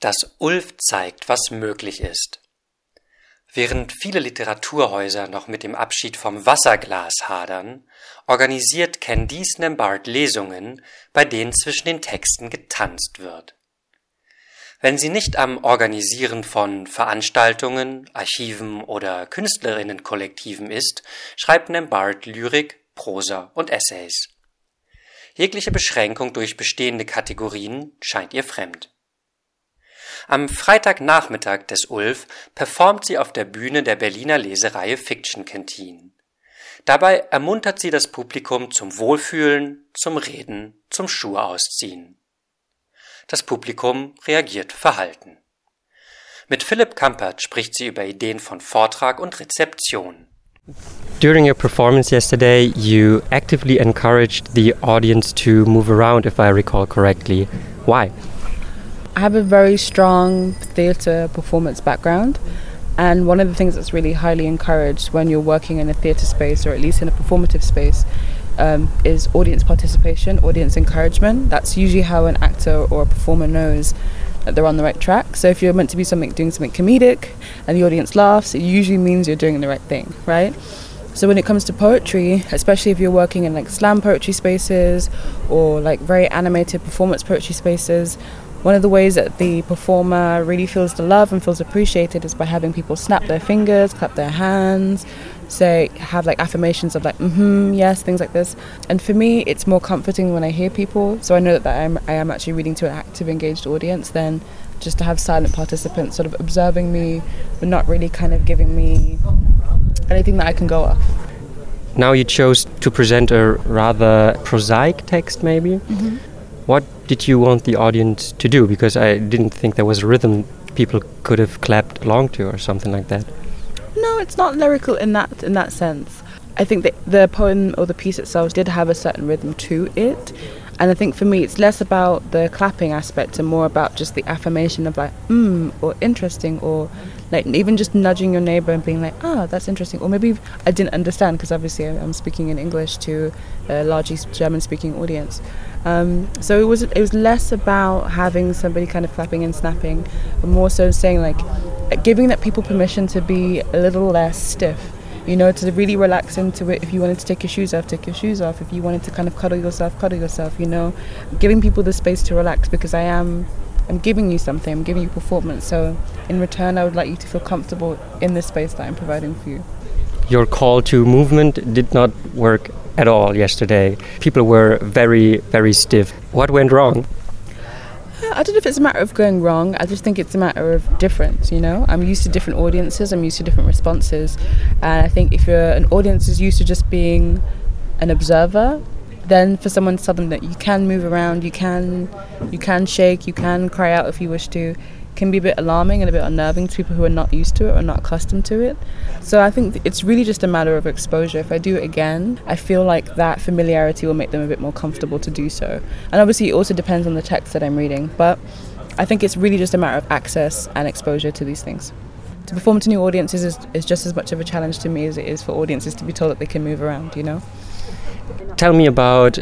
Das Ulf zeigt, was möglich ist. Während viele Literaturhäuser noch mit dem Abschied vom Wasserglas hadern, organisiert Candice Nembard Lesungen, bei denen zwischen den Texten getanzt wird. Wenn sie nicht am Organisieren von Veranstaltungen, Archiven oder Künstlerinnenkollektiven ist, schreibt Nembard Lyrik, Prosa und Essays. Jegliche Beschränkung durch bestehende Kategorien scheint ihr fremd. Am Freitagnachmittag des Ulf performt sie auf der Bühne der Berliner Lesereihe Fiction Canteen. Dabei ermuntert sie das Publikum zum Wohlfühlen, zum Reden, zum Schuhe ausziehen. Das Publikum reagiert verhalten. Mit Philipp Kampert spricht sie über Ideen von Vortrag und Rezeption. During your performance yesterday, you actively encouraged the audience to move around, if I recall correctly. Why? I have a very strong theatre performance background. And one of the things that's really highly encouraged when you're working in a theatre space or at least in a performative space um, is audience participation, audience encouragement. That's usually how an actor or a performer knows that they're on the right track. So if you're meant to be something doing something comedic and the audience laughs, it usually means you're doing the right thing, right? So when it comes to poetry, especially if you're working in like slam poetry spaces or like very animated performance poetry spaces, one of the ways that the performer really feels the love and feels appreciated is by having people snap their fingers, clap their hands, say have like affirmations of like mm-hmm yes things like this. And for me it's more comforting when i hear people. So i know that, that I'm, i am actually reading to an active engaged audience than just to have silent participants sort of observing me but not really kind of giving me anything that i can go off. Now you chose to present a rather prosaic text maybe? Mm-hmm. What did you want the audience to do? Because I didn't think there was a rhythm people could have clapped along to or something like that. No, it's not lyrical in that in that sense. I think that the poem or the piece itself did have a certain rhythm to it. And I think for me, it's less about the clapping aspect and more about just the affirmation of like, mm, or interesting, or like even just nudging your neighbor and being like, ah, oh, that's interesting. Or maybe I didn't understand because obviously I'm speaking in English to a largely German speaking audience. Um, so it was it was less about having somebody kind of clapping and snapping, but more so saying like giving that people permission to be a little less stiff. You know, to really relax into it. If you wanted to take your shoes off, take your shoes off. If you wanted to kind of cuddle yourself, cuddle yourself. You know, giving people the space to relax because I am I'm giving you something, I'm giving you performance. So in return, I would like you to feel comfortable in the space that I'm providing for you. Your call to movement did not work at all yesterday. People were very, very stiff. What went wrong? I don't know if it's a matter of going wrong. I just think it's a matter of difference, you know? I'm used to different audiences, I'm used to different responses. And I think if you're an audience is used to just being an observer, then for someone to tell them that you can move around, you can you can shake, you can cry out if you wish to, can be a bit alarming and a bit unnerving to people who are not used to it or not accustomed to it. So I think it's really just a matter of exposure. If I do it again, I feel like that familiarity will make them a bit more comfortable to do so. And obviously, it also depends on the text that I'm reading, but I think it's really just a matter of access and exposure to these things. To perform to new audiences is, is just as much of a challenge to me as it is for audiences to be told that they can move around, you know? Tell me about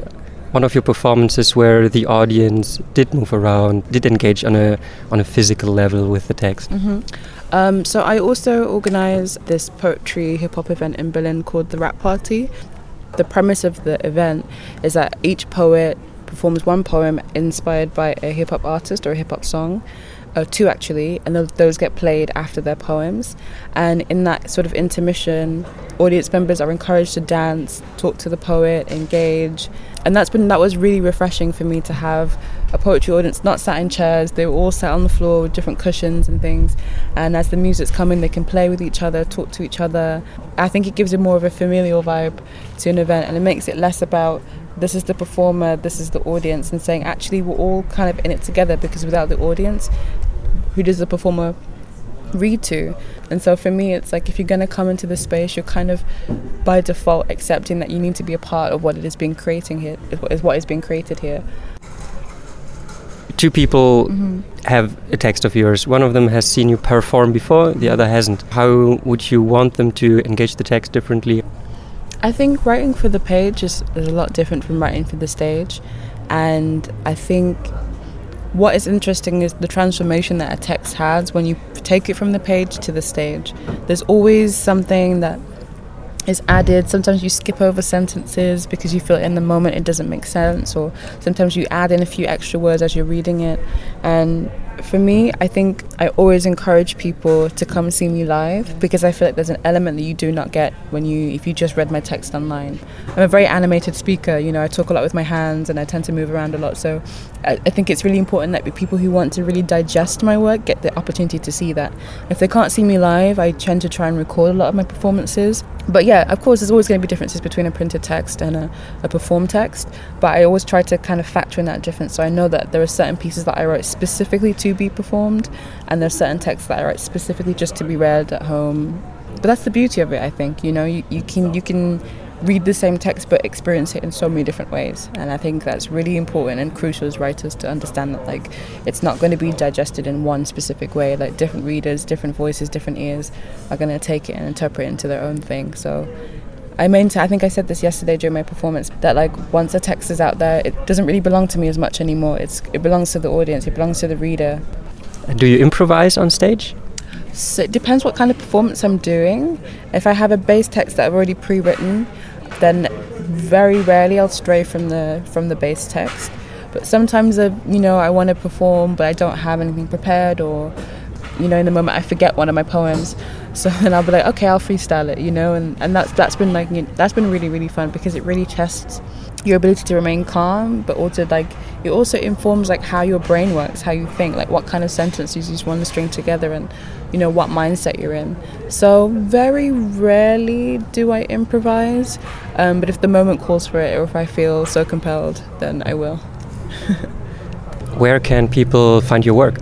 one of your performances where the audience did move around, did engage on a on a physical level with the text. Mm-hmm. Um, so I also organize this poetry hip hop event in Berlin called the Rap Party. The premise of the event is that each poet performs one poem inspired by a hip hop artist or a hip hop song, uh, two actually, and those get played after their poems. And in that sort of intermission, audience members are encouraged to dance, talk to the poet, engage, and that's been that was really refreshing for me to have a poetry audience not sat in chairs. They were all sat on the floor with different cushions and things. And as the music's coming, they can play with each other, talk to each other. I think it gives it more of a familial vibe to an event, and it makes it less about this is the performer, this is the audience, and saying actually we're all kind of in it together because without the audience, who does the performer read to? And so for me, it's like if you're going to come into the space, you're kind of by default accepting that you need to be a part of what it is being creating here, is what is being created here. Two people mm-hmm. have a text of yours. One of them has seen you perform before, the other hasn't. How would you want them to engage the text differently? I think writing for the page is, is a lot different from writing for the stage. And I think what is interesting is the transformation that a text has when you take it from the page to the stage. There's always something that is added. Sometimes you skip over sentences because you feel in the moment it doesn't make sense, or sometimes you add in a few extra words as you're reading it. And for me, I think I always encourage people to come see me live because I feel like there's an element that you do not get when you if you just read my text online. I'm a very animated speaker, you know, I talk a lot with my hands and I tend to move around a lot. So I, I think it's really important that people who want to really digest my work get the opportunity to see that. If they can't see me live, I tend to try and record a lot of my performances. But yeah, of course, there's always going to be differences between a printed text and a, a performed text. But I always try to kind of factor in that difference. So I know that there are certain pieces that I write specifically to be performed, and there's certain texts that write specifically just to be read at home. But that's the beauty of it, I think. You know, you, you can you can read the same text but experience it in so many different ways and i think that's really important and crucial as writers to understand that like it's not going to be digested in one specific way like different readers different voices different ears are going to take it and interpret it into their own thing so I maintain, I think I said this yesterday during my performance that like once a text is out there, it doesn't really belong to me as much anymore. It's it belongs to the audience, it belongs to the reader. Do you improvise on stage? So it depends what kind of performance I'm doing. If I have a base text that I've already pre-written, then very rarely I'll stray from the from the base text. But sometimes, uh, you know, I want to perform, but I don't have anything prepared, or you know, in the moment I forget one of my poems. So then I'll be like, okay, I'll freestyle it, you know, and, and that's that's been like that's been really really fun because it really tests your ability to remain calm, but also like it also informs like how your brain works, how you think, like what kind of sentences you want to string together, and you know what mindset you're in. So very rarely do I improvise, um, but if the moment calls for it, or if I feel so compelled, then I will. Where can people find your work?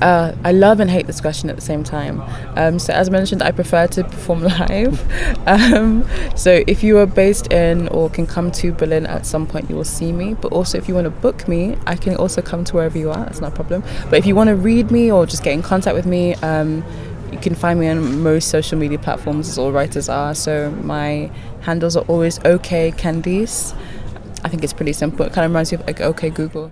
Uh, I love and hate this question at the same time. Um, so, as mentioned, I prefer to perform live. Um, so, if you are based in or can come to Berlin at some point, you will see me. But also, if you want to book me, I can also come to wherever you are. That's not a problem. But if you want to read me or just get in contact with me, um, you can find me on most social media platforms, as all writers are. So, my handles are always OK Candice. I think it's pretty simple. It kind of reminds me of like OK Google.